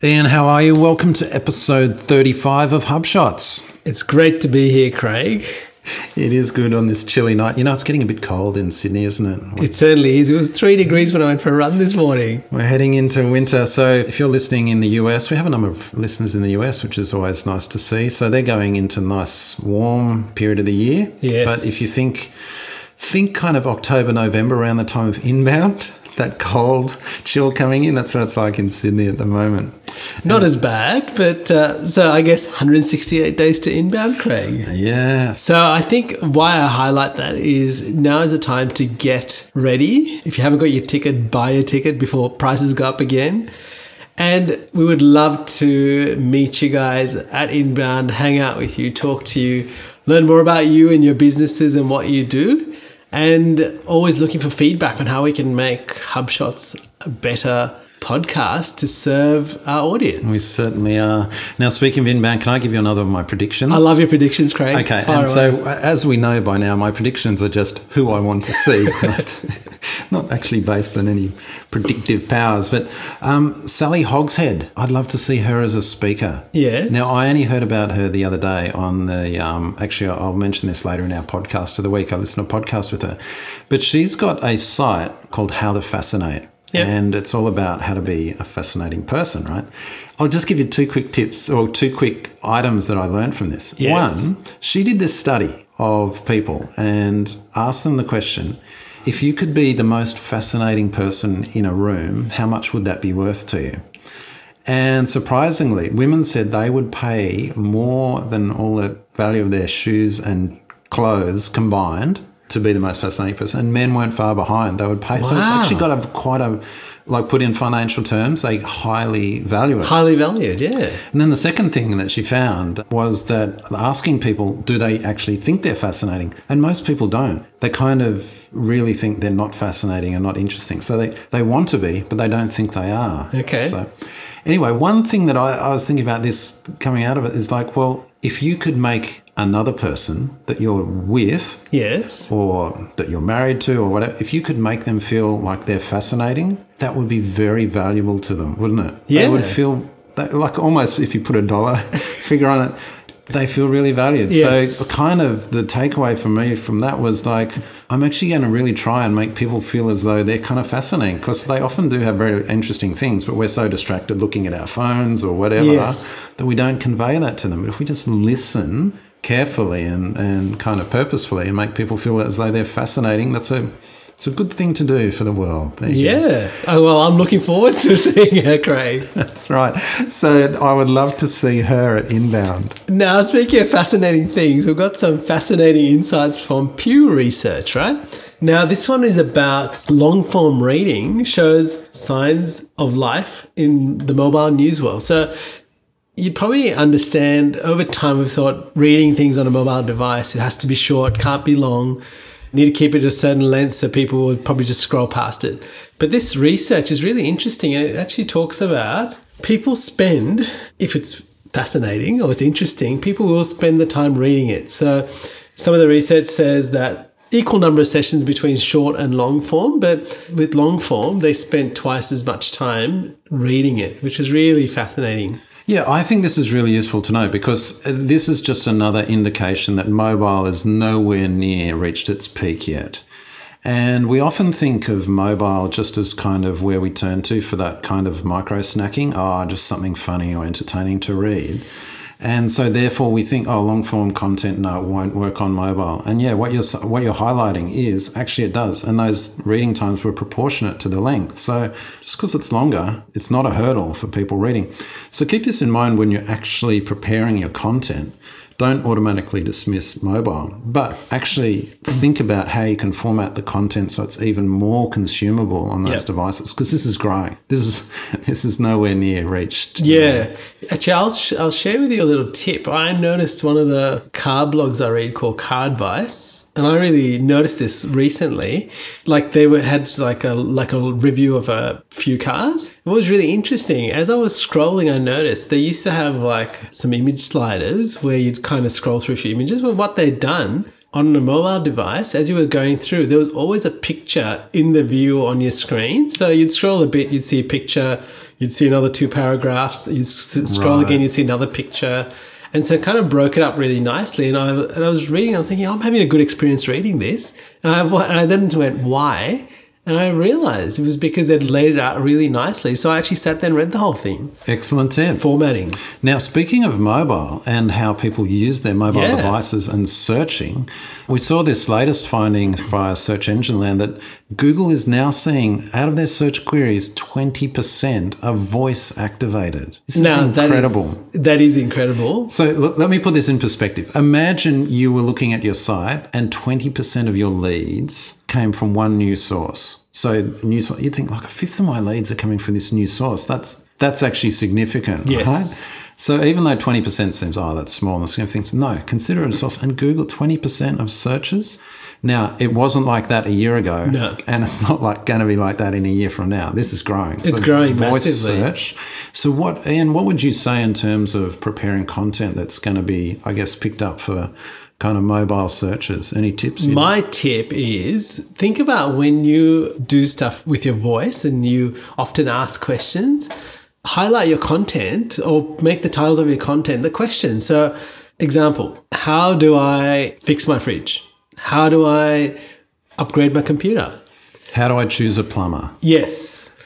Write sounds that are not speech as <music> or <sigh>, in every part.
Ian, how are you? Welcome to episode 35 of HubShots. It's great to be here, Craig. It is good on this chilly night. You know, it's getting a bit cold in Sydney, isn't it? It certainly is. It was three degrees when I went for a run this morning. We're heading into winter. So, if you're listening in the US, we have a number of listeners in the US, which is always nice to see. So, they're going into nice, warm period of the year. Yes. But if you think, think kind of October, November around the time of inbound, that cold chill coming in, that's what it's like in Sydney at the moment. Not as bad, but uh, so I guess 168 days to inbound, Craig. Yeah. So I think why I highlight that is now is the time to get ready. If you haven't got your ticket, buy your ticket before prices go up again. And we would love to meet you guys at Inbound, hang out with you, talk to you, learn more about you and your businesses and what you do. And always looking for feedback on how we can make HubShots a better podcast to serve our audience. We certainly are. Now, speaking of inbound, can I give you another of my predictions? I love your predictions, Craig. Okay, Fire and away. so as we know by now, my predictions are just who I want to see, <laughs> <laughs> not actually based on any predictive powers. But um, Sally Hogshead, I'd love to see her as a speaker. Yes. Now, I only heard about her the other day on the. Um, actually, I'll mention this later in our podcast of the week. I listened to a podcast with her, but she's got a site called How to Fascinate. Yep. And it's all about how to be a fascinating person, right? I'll just give you two quick tips or two quick items that I learned from this. Yes. One, she did this study of people and asked them the question if you could be the most fascinating person in a room, how much would that be worth to you? And surprisingly, women said they would pay more than all the value of their shoes and clothes combined to be the most fascinating person. And men weren't far behind. They would pay. So it's actually got a quite a, like put in financial terms, they highly value it. Highly valued, yeah. And then the second thing that she found was that asking people, do they actually think they're fascinating? And most people don't. They kind of really think they're not fascinating and not interesting. So they, they want to be, but they don't think they are. Okay. So anyway, one thing that I, I was thinking about this coming out of it is like, well, if you could make another person that you're with Yes. or that you're married to or whatever, if you could make them feel like they're fascinating, that would be very valuable to them, wouldn't it? They Yeah. would feel they- like almost if you put a dollar <laughs> figure on it, they feel really valued. Yes. So, kind of the takeaway for me from that was like, I'm actually going to really try and make people feel as though they're kind of fascinating because they often do have very interesting things, but we're so distracted looking at our phones or whatever Yes. that we don't convey that to them. But if we just listen carefully and, and kind of purposefully and make people feel as though they're fascinating, that's a it's a good thing to do for the world. Go. Yeah. Oh, well, I'm looking forward to <laughs> seeing her, Craig. That's right. So I would love to see her at Inbound. Now, speaking of fascinating things, we've got some fascinating insights from Pew Research, right? Now, this one is about long form reading, shows signs of life in the mobile news world. So, you probably understand over time we've thought reading things on a mobile device, it has to be short, can't be long, need to keep it a certain length so people would probably just scroll past it. But this research is really interesting and it actually talks about people spend, if it's fascinating or it's interesting, people will spend the time reading it. So some of the research says that equal number of sessions between short and long form, but with long form, they spent twice as much time reading it, which is really fascinating. Yeah, I think this is really useful to know because uh, this is just another indication that mobile is nowhere near reached its peak yet. And we often think of mobile just as kind of where we turn to for that kind of micro snacking, oh, just something funny or entertaining to read. And so therefore we think, oh, long form content, no, it won't work on mobile. And yeah, what you're what you're highlighting is actually it does. And those reading times were proportionate to the length. So just because it's longer, it's not a hurdle for people reading. So keep this in mind when you're actually preparing your content. Don't automatically dismiss mobile, but actually think about how you can format the content so it's even more consumable on those Yep. devices. Because this is growing. This is <laughs> this is nowhere near reached. Yeah. Actually, I'll, sh- I'll share with you a little tip. I noticed one of the car blogs I read called Car Advice. And I really noticed this recently. Like they were, had like a like a review of a few cars. It was really interesting. As I was scrolling, I noticed they used to have like some image sliders where you'd kind of scroll through a few images. But what they'd done on a mobile device, as you were going through, there was always a picture in the view on your screen. So you'd scroll a bit, you'd see a picture, you'd see another two paragraphs. You scroll Right. again, you'd see another picture. And so it kind of broke it up really nicely. And I, and I was reading, I was thinking, oh, I'm having a good experience reading this. And I, and I then went, why? And I realized it was because they'd laid it out really nicely. So I actually sat there and read the whole thing. Excellent tip. Formatting. Now, speaking of mobile and how people use their mobile Yeah. devices and searching, we saw this latest finding via Search Engine Land that Google is now seeing out of their search queries, 20% are voice activated. This now, is incredible. That is, that is incredible. So look, let me put this in perspective. Imagine you were looking at your site and 20% of your leads came from one new source. So news, you'd think like a fifth of my leads are coming from this new source. That's that's actually significant, Yes. right? So even though 20% seems, oh, that's small in the scheme of things, no, consider it a source. And Google, 20% of searches. Now, it wasn't like that a year ago. No. And it's not like going to be like that in a year from now. This is growing. It's growing voice massively. search. So what, Ian, what would you say in terms of preparing content that's going to be, I guess, picked up for kind of mobile searches? Any tips? My tip is think about when you do stuff with your voice and you often ask questions, highlight your content or make the titles of your content the question. So, example, how do I fix my fridge? How do I upgrade my computer? How do I choose a plumber? Yes.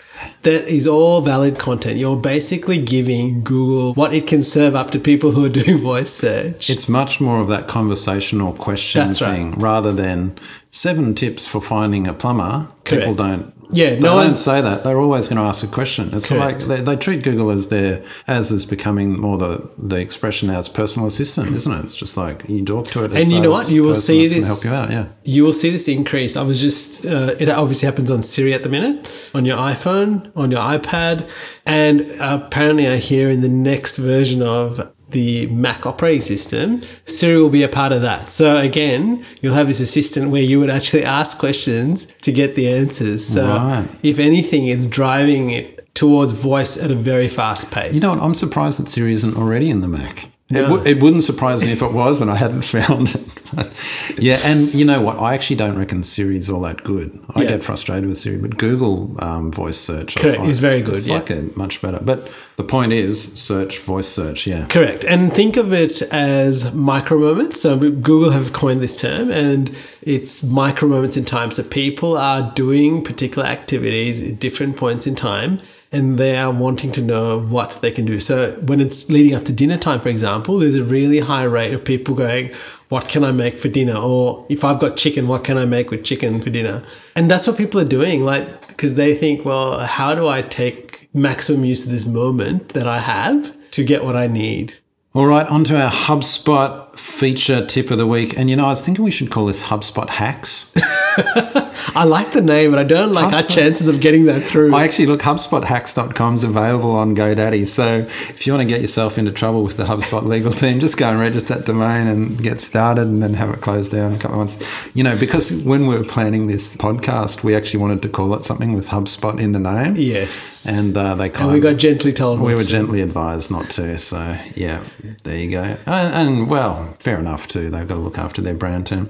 That is all valid content. You're basically giving Google what it can serve up to people who are <laughs> doing voice search. It's much more of that conversational question That's right. thing rather than seven tips for finding a plumber. People don't. Yeah, they no I don't say that. They're always going to ask a question. It's like they, they treat Google as their as is becoming more the the expression now. It's personal assistant, isn't it? It's just like you talk to it. As And you know what? You will see this- help you out. Yeah. you will see this increase. I was just, uh, it obviously happens on Siri at the minute, on your iPhone, on your iPad. And apparently, I hear in the next version of the Mac operating system, Siri will be a part of that. So, again, you'll have this assistant where you would actually <laughs> ask questions to get the answers. So, Right. if anything, it's driving it towards voice at a very fast pace. You know what? I'm surprised that Siri isn't already in the Mac. It, w- it wouldn't surprise me if it was and I hadn't <laughs> found it. But, yeah, and you know what? I actually don't reckon Siri's all that good. I Yeah. get frustrated with Siri, but Google um, voice search Correct, is very good, It's yeah. like a much better. But the point is, search voice search. Yeah, Correct. And think of it as micro moments. So Google have coined this term and it's micro moments in time. So people are doing particular activities at different points in time and they are wanting to know what they can do. So when it's leading up to dinner time, for example, there's a really high rate of people going, what can I make for dinner? Or if I've got chicken, what can I make with chicken for dinner? And that's what people are doing. Like, because they think, well, how do I take maximum use of this moment that I have to get what I need? All right, on to our HubSpot feature tip of the week. And you know, I was thinking we should call this HubSpot Hacks. <laughs> I like the name, but I don't like our chances of getting that through. I actually look, HubSpotHacks.com is available on GoDaddy. So if you want to get yourself into trouble with the HubSpot legal team, just go and register that domain and get started and then have it closed down in a couple of months. You know, because when we were planning this podcast, we actually wanted to call it something with HubSpot in the name. yes. And uh, they kind And we got gently told we were to. gently advised not to, so yeah, there you go. And, and well, fair enough too. They've got to look after their brand too.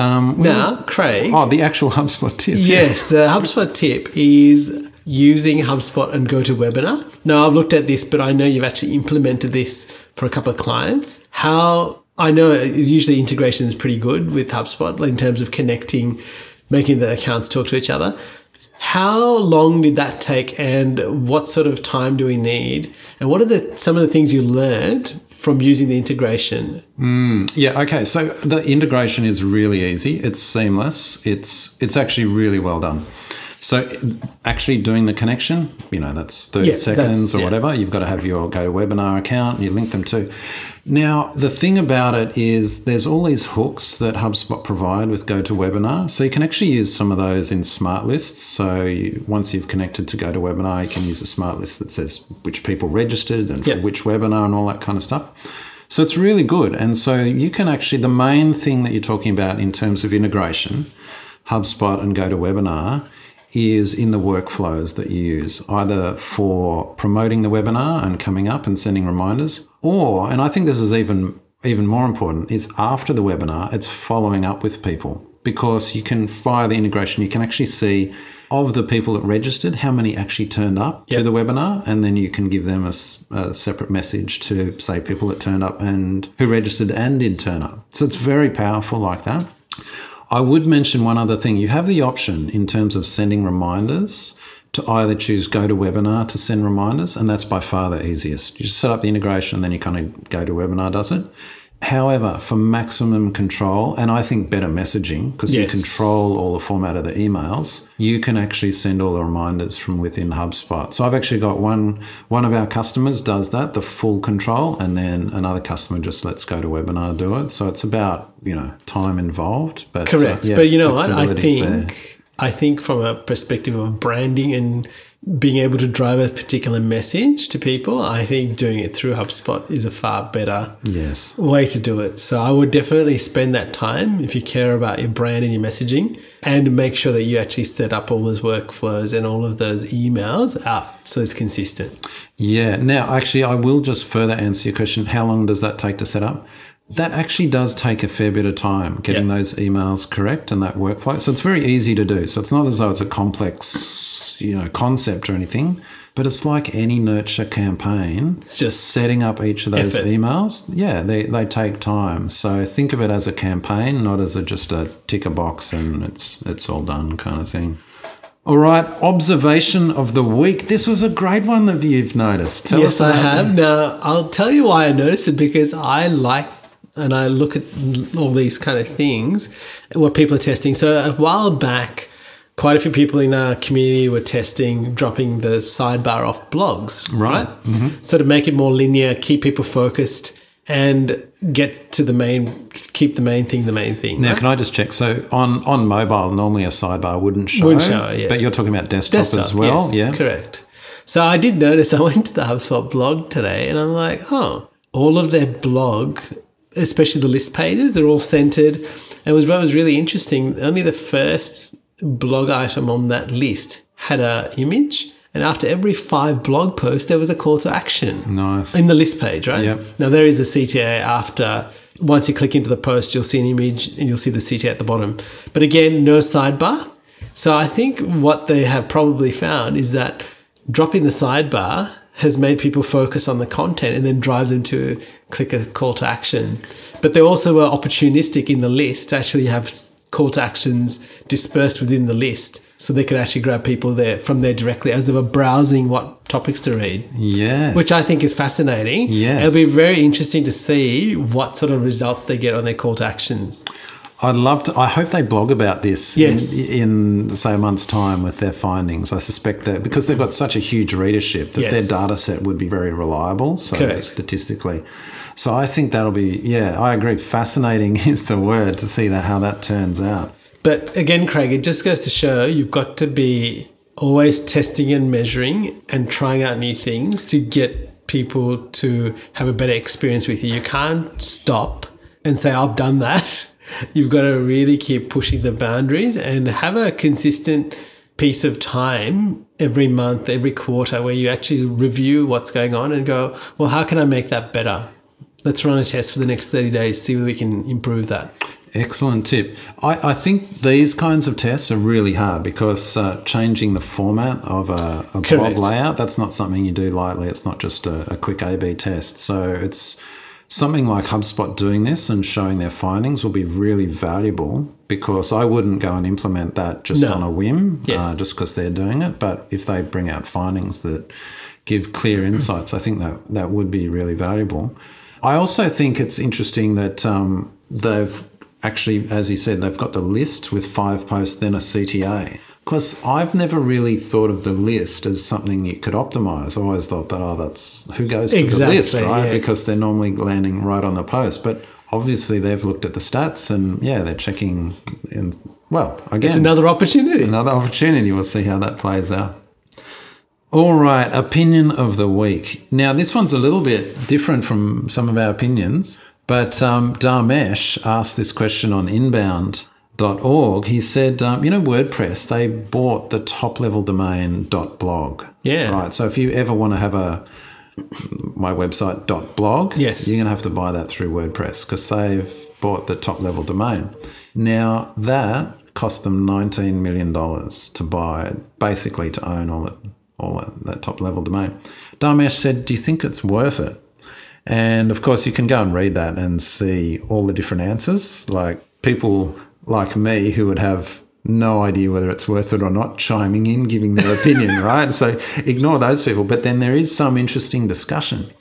Um, Now, Craig. oh, the actual HubSpot tip. <laughs> Yes, the HubSpot tip is using HubSpot and GoToWebinar. Now, I've looked at this, but I know you've actually implemented this for a couple of clients. How I know usually integration is pretty good with HubSpot in terms of connecting, making the accounts talk to each other. How long did that take, and what sort of time do we need? And what are the some of the things you learned from using the integration? Mm, yeah, okay. So the integration is really easy. It's seamless. It's it's actually really well done. So actually doing the connection, you know, that's 30 Yeah, that's- seconds or yeah. whatever. You've got to have your GoToWebinar account and you link them to. Now, the thing about it is there's all these hooks that HubSpot provide with GoToWebinar. So you can actually use some of those in smart lists. So you, once you've connected to GoToWebinar, you can use a smart list that says which people registered and for Yep. which webinar and all that kind of stuff. So it's really good. And so you can actually, the main thing that you're talking about in terms of integration, HubSpot and GoToWebinar, is in the workflows that you use, either for promoting the webinar and coming up and sending reminders, or, and I think this is even even more important, is after the webinar, it's following up with people. because you can, fire the integration, you can actually see of the people that registered, how many actually turned up Yep. to the webinar, and then you can give them a separate message to say people that turned up and who registered and did turn up. So it's very powerful like that. I would mention one other thing. You have the option in terms of sending reminders to either choose GoToWebinar to send reminders, and that's by far the easiest. You just set up the integration and then you kind of GoToWebinar does it. However, for maximum control, and I think better messaging, because you control all the format of the emails, you can actually send all the reminders from within HubSpot. So I've actually got one one of our customers does that, the full control, and then another customer just lets GoToWebinar do it. So it's about, you know, time involved. But uh, Correct. yeah, but you know what? I think. there. I think from a perspective of branding and being able to drive a particular message to people, I think doing it through HubSpot is a far better Yes. way to do it. So I would definitely spend that time if you care about your brand and your messaging and make sure that you actually set up all those workflows and all of those emails out so it's consistent. Yeah. Now, actually, I will just further answer your question. How long does that take to set up? That actually does take a fair bit of time getting Yep. those emails correct and that workflow. So it's very easy to do. So it's not as though it's a complex, you know, concept or anything, but it's like any nurture campaign. It's just Setting up each of those Effort. emails, yeah, they, they take time. So think of it as a campaign, not as a, just a tick a box and it's it's all done kind of thing. All right, observation of the week. This was a great one that you've noticed. Tell yes, us I have. Now, I'll tell you why I noticed it because I like and I look at all these kind of things, what people are testing. So, a while back, quite a few people in our community were testing dropping the sidebar off blogs, Right. right? Mm-hmm. So, to make it more linear, keep people focused, and get to the main, keep the main thing the main thing. Now, right? can I just check? So on, on mobile, normally a sidebar wouldn't show. Wouldn't show, yes. But you're talking about desktop, Desktop, as well, yes, yeah. correct. So I did notice. <laughs> I went to the HubSpot blog today, and I'm like, oh, all of their blog, especially the list pages, they're all centered. It was what was really interesting. Only the first blog item on that list had a image, and after every five blog posts, there was a call to action Nice. in the list page, right? Yep. Now there is a CTA after. Once you click into the post, you'll see an image and you'll see the CTA at the bottom. But again, no sidebar. So I think what they have probably found is that dropping the sidebar has made people focus on the content and then drive them to click a call to action. But they also were opportunistic in the list to actually have call to actions dispersed within the list so they could actually grab people there from there directly as they were browsing what topics to read yes. which I think is fascinating. Yes. It'll be very interesting to see what sort of results they get on their call to actions. I'd love to. I hope they blog about this Yes. in, in, say, a month's time with their findings. I suspect that because they've got such a huge readership that Yes. their data set would be very reliable. So, Correct. statistically. So, I think that'll be, yeah, I agree. Fascinating <laughs> is the word to see that how that turns out. But again, Craig, it just goes to show you've got to be always testing and measuring and trying out new things to get people to have a better experience with you. You can't stop and say, I've done that. You've got to really keep pushing the boundaries and have a consistent piece of time every month, every quarter, where you actually review what's going on and go, well, how can I make that better? Let's run a test for the next 30 days, see whether we can improve that. Excellent tip. I, I think these kinds of tests are really hard because uh, changing the format of a, a blog layout, that's not something you do lightly. It's not just a, a quick A B test. So it's something like HubSpot doing this and showing their findings will be really valuable because I wouldn't go and implement that just No. on a whim, Yes. uh, just because they're doing it. But if they bring out findings that give clear insights, I think that that would be really valuable. I also think it's interesting that um, they've actually, as you said, they've got the list with five posts, then a CTA. Because I've never really thought of the list as something you could optimize. I always thought that, oh, that's who goes to Exactly, the list, right? yes. Because they're normally landing right on the post. But obviously, they've looked at the stats and, yeah, they're checking. And, well, again, It's another opportunity. another opportunity. We'll see how that plays out. All right, opinion of the week. Now, this one's a little bit different from some of our opinions, but um, Dharmesh asked this question on inbound.org. He said, um, you know, WordPress, they bought the top level domain .blog. Yeah. Right. So if you ever want to have a my website blog, Yes. you're going to have to buy that through WordPress because they've bought the top level domain. Now that cost them nineteen million dollars to buy, basically to own all it, all that, that top level domain. Dharmesh said, "Do you think it's worth it?" And of course, you can go and read that and see all the different answers. Like people like me who would have no idea whether it's worth it or not, chiming in, giving their opinion, <laughs> right? So ignore those people. But then there is some interesting discussion.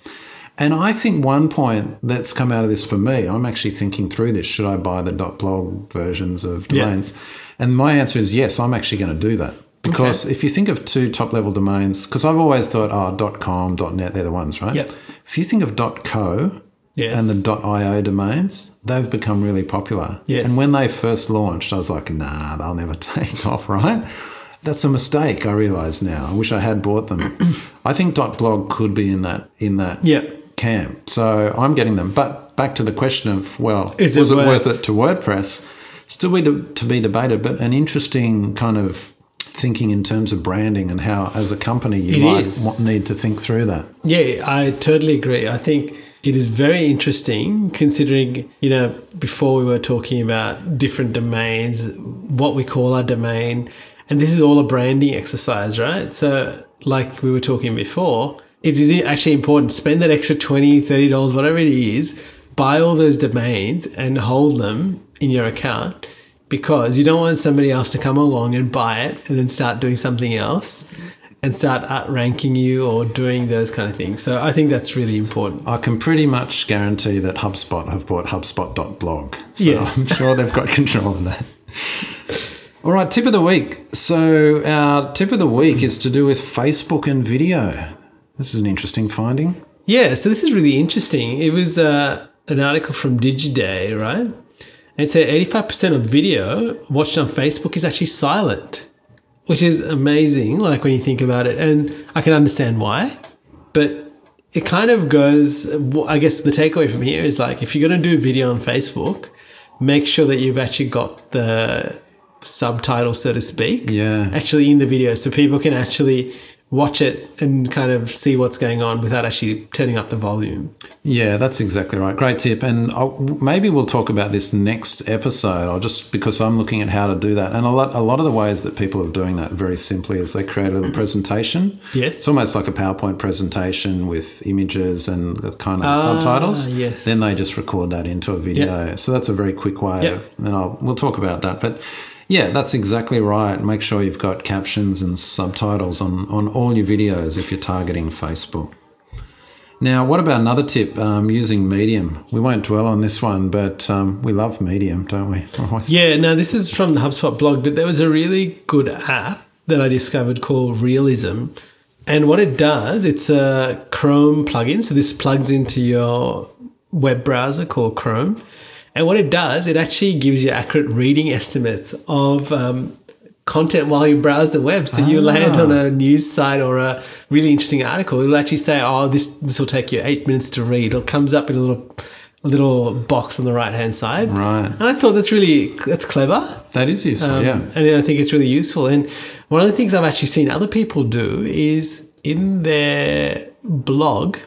And I think one point that's come out of this for me, I'm actually thinking through this. Should I buy the .blog versions of Yeah. domains? And my answer is yes, I'm actually going to do that. Because if you think of two top level domains, because I've always thought, oh, .com, .net, they're the ones, right? Yep. If you think of .co Yes. and the .io domains, they've become really popular. Yes. And when they first launched, I was like, nah, they'll never <laughs> take off, right? That's a mistake. I realise now. I wish I had bought them. <coughs> I think .blog could be in that in that Yep. camp. So I'm getting them. But back to the question of well, Is was it worth- worth it to WordPress? Still be to, to be debated, but an interesting kind of thinking in terms of branding and how, as a company, you It might is. need to think through that. Yeah, I totally agree. I think it is very interesting considering, you know, before we were talking about different domains, what we call our domain, and this is all a branding exercise, right? So, like we were talking before, it is actually important spend that extra $20, $30, whatever it is, buy all those domains and hold them in your account because you don't want somebody else to come along and buy it and then start doing something else and start outranking you or doing those kind of things. So I think that's really important. I can pretty much guarantee that HubSpot have bought HubSpot.blog. So Yes. I'm sure they've got <laughs> control of that. All right, tip of the week. So our tip of the week is to do with Facebook and video. This is an interesting finding. Yeah, so this is really interesting. It was uh, an article from Digiday, right? And it said 85% of video watched on Facebook is actually silent, which is amazing, like when you think about it. And I can understand why, but it kind of goes, I guess the takeaway from here is like if you're going to do a video on Facebook, make sure that you've actually got the subtitle, so to speak, Yeah. actually in the video so people can actually watch it and kind of see what's going on without actually turning up the volume. Yeah, that's exactly right. Great tip. And I'll, maybe we'll talk about this next episode. I'll just because I'm looking at how to do that. And a lot, a lot of the ways that people are doing that very simply is they create a little presentation. Yes. It's almost like a PowerPoint presentation with images and kind of Ah, subtitles. yes. Then they just record that into a video. So that's a very quick way Yep. of, and I'll, we'll talk about that. But yeah, that's exactly right. Make sure you've got captions and subtitles on, on all your videos if you're targeting Facebook. Now, what about another tip? Um, using Medium. We won't dwell on this one, but um, we love Medium, don't we? <laughs> Yeah, no, this is from the HubSpot blog, but there was a really good app that I discovered called Readism. And what it does, it's a Chrome plugin. So this plugs into your web browser called Chrome. And what it does, it actually gives you accurate reading estimates of um, content while you browse the web. So you land Ah. on a news site or a really interesting article, it'll actually say, "Oh, this this will take you eight minutes to read." It comes up in a little little box on the right hand side. Right. And I thought that's really that's clever. That is useful, Um, yeah. And I think it's really useful. And one of the things I've actually seen other people do is in their blog.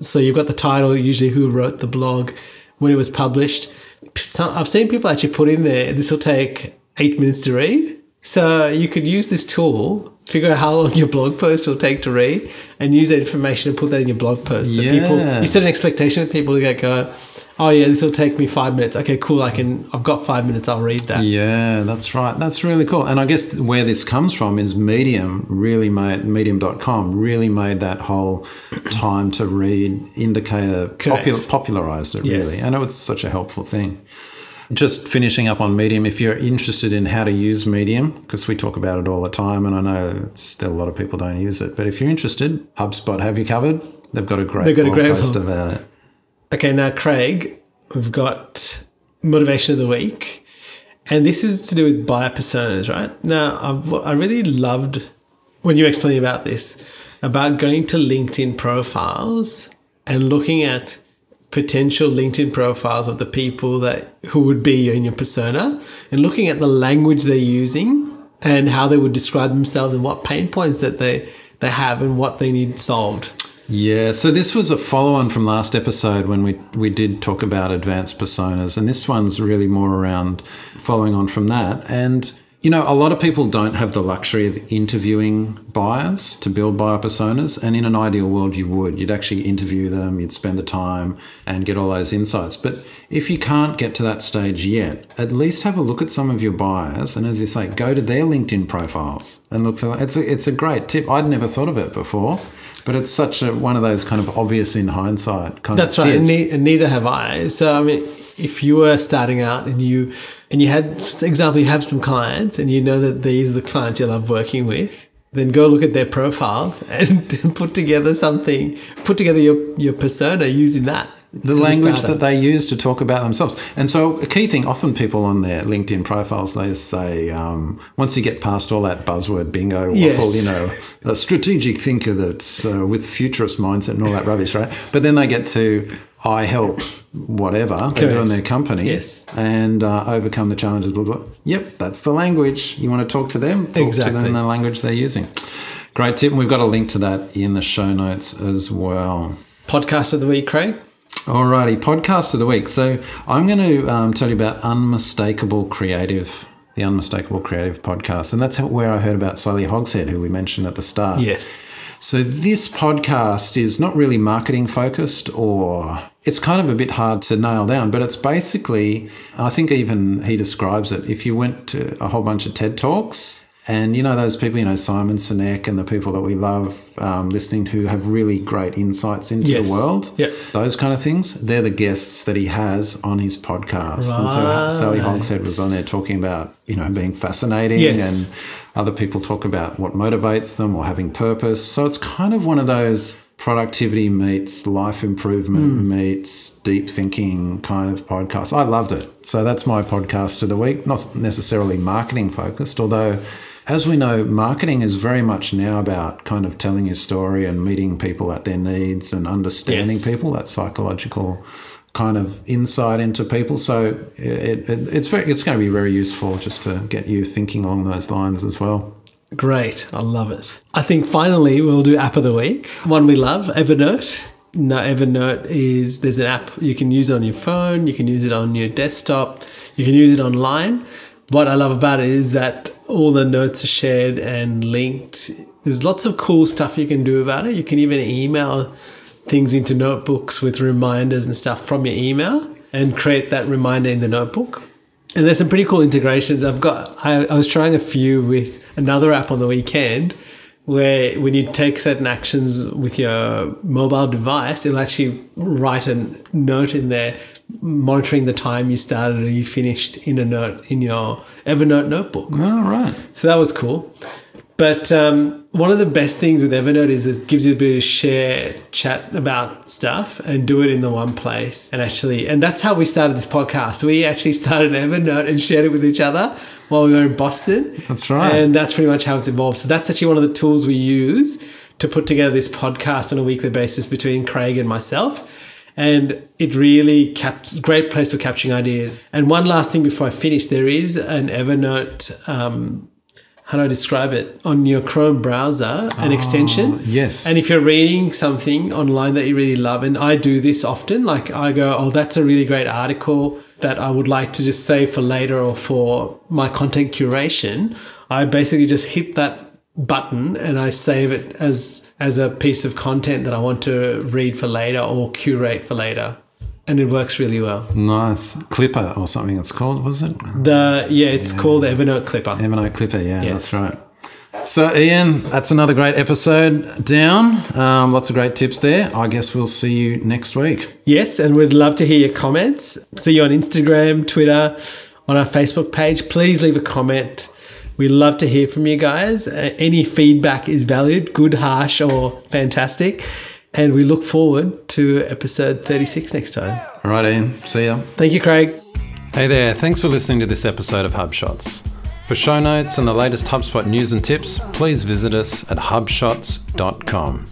So you've got the title, usually who wrote the blog, when it was published. Some, I've seen people actually put in there, this will take eight minutes to read. So you could use this tool, figure out how long your blog post will take to read, and use that information and put that in your blog post. So people, Yeah. you set an expectation with people to go, oh yeah, this will take me five minutes. Okay, cool. I can, I've got five minutes. I'll read that. Yeah, that's right. That's really cool. And I guess where this comes from is Medium really made, medium.com really made that whole time to read indicator, popul- popularized it Yes. really. And it was such a helpful thing. Just finishing up on Medium, if you're interested in how to use Medium, because we talk about it all the time, and I know still a lot of people don't use it, but if you're interested, HubSpot have you covered. They've got a great They've got a great post about it. Okay, now Craig, we've got motivation of the week, and this is to do with buyer personas, right? Now, I've, I really loved when you were explaining about this about going to LinkedIn profiles and looking at potential LinkedIn profiles of the people that who would be in your persona, and looking at the language they're using and how they would describe themselves and what pain points that they they have and what they need solved. Yeah, so this was a follow on from last episode when we, we did talk about advanced personas, and this one's really more around following on from that. And, you know, a lot of people don't have the luxury of interviewing buyers to build buyer personas, and in an ideal world, you would. You'd actually interview them, you'd spend the time and get all those insights. But if you can't get to that stage yet, at least have a look at some of your buyers, and as you say, go to their LinkedIn profiles and look for it's a, it's a great tip. I'd never thought of it before. But it's such a, one of those kind of obvious in hindsight kind That's of right, and, ne- and neither have I. So I mean, if you were starting out and you and you had, for example, you have some clients and you know that these are the clients you love working with, then go look at their profiles <laughs> and put together something, put together your your persona using that. The language that they use to talk about themselves. And so, a key thing often people on their LinkedIn profiles they say, um, once you get past all that buzzword bingo Yes. waffle, you know, a strategic thinker that's uh, with futurist mindset and all that rubbish, right? But then they get to I help whatever they do in their company Yes. and uh, overcome the challenges. Blah, blah. Yep, that's the language. You want to talk to them, talk to Exactly. them in the language they're using. Great tip. And we've got a link to that in the show notes as well. podcast of the week, Craig. Alrighty, podcast of the week. So I'm going to um, tell you about Unmistakable Creative, the Unmistakable Creative podcast. And that's where I heard about Sally Hogshead, who we mentioned at the start. Yes. So this podcast is not really marketing focused or it's kind of a bit hard to nail down, but it's basically, I think even he describes it. If you went to a whole bunch of TED Talks and you know those people, you know, Simon Sinek and the people that we love um, listening to have really great insights into Yes. the world. Yep. Those kind of things. They're the guests that he has on his podcast. Right. And so Sally. Hogshead was on there talking about, you know, being fascinating Yes. and other people talk about what motivates them or having purpose. So it's kind of one of those productivity meets life improvement meets deep thinking kind of podcast. I loved it. So that's my podcast of the week. Not necessarily marketing focused, although as we know, marketing is very much now about kind of telling your story and meeting people at their needs and understanding Yes. people, that psychological kind of insight into people. So it, it, it's very, it's going to be very useful just to get you thinking along those lines as well. Great. I love it. I think finally we'll do app of the week. One we love, Evernote. No, Evernote is there's an app you can use on your phone, you can use it on your desktop, you can use it online. What I love about it is that all the notes are shared and linked. There's lots of cool stuff you can do about it. You can even email things into notebooks with reminders and stuff from your email and create that reminder in the notebook. And there's some pretty cool integrations. I've got, I, I was trying a few with another app on the weekend where when you take certain actions with your mobile device, it'll actually write a note in there monitoring the time you started or you finished in a note in your Evernote notebook. All right. So that was cool. But um, one of the best things with Evernote is it gives you the ability to share, chat about stuff, and do it in the one place. And actually, and that's how we started this podcast. We actually started Evernote and shared it with each other while we were in Boston. That's right. And that's pretty much how it's evolved. So that's actually one of the tools we use to put together this podcast on a weekly basis between Craig and myself. And it really caps great place for capturing ideas. And one last thing before I finish, there is an Evernote. Um, how do I describe it? On your Chrome browser, an extension. yes. And if you're reading something online that you really love, and I do this often, like I go, oh, that's a really great article that I would like to just save for later or for my content curation, I basically just hit that button and I save it as as a piece of content that I want to read for later or curate for later. And it works really well. Nice. Clipper or something it's called, was it? The yeah, it's called Evernote Clipper. Evernote Clipper, yeah, Yes. that's right. So, Ian, that's another great episode down. Um, lots of great tips there. I guess we'll see you next week. Yes, and we'd love to hear your comments. See you on Instagram, Twitter, on our Facebook page. Please leave a comment. We love to hear from you guys. Uh, any feedback is valued, good, harsh, or fantastic. And we look forward to episode 36 next time. All right, Ian. See ya. Thank you, Craig. Hey there. Thanks for listening to this episode of HubShots. For show notes and the latest HubSpot news and tips, please visit us at hubshots.com.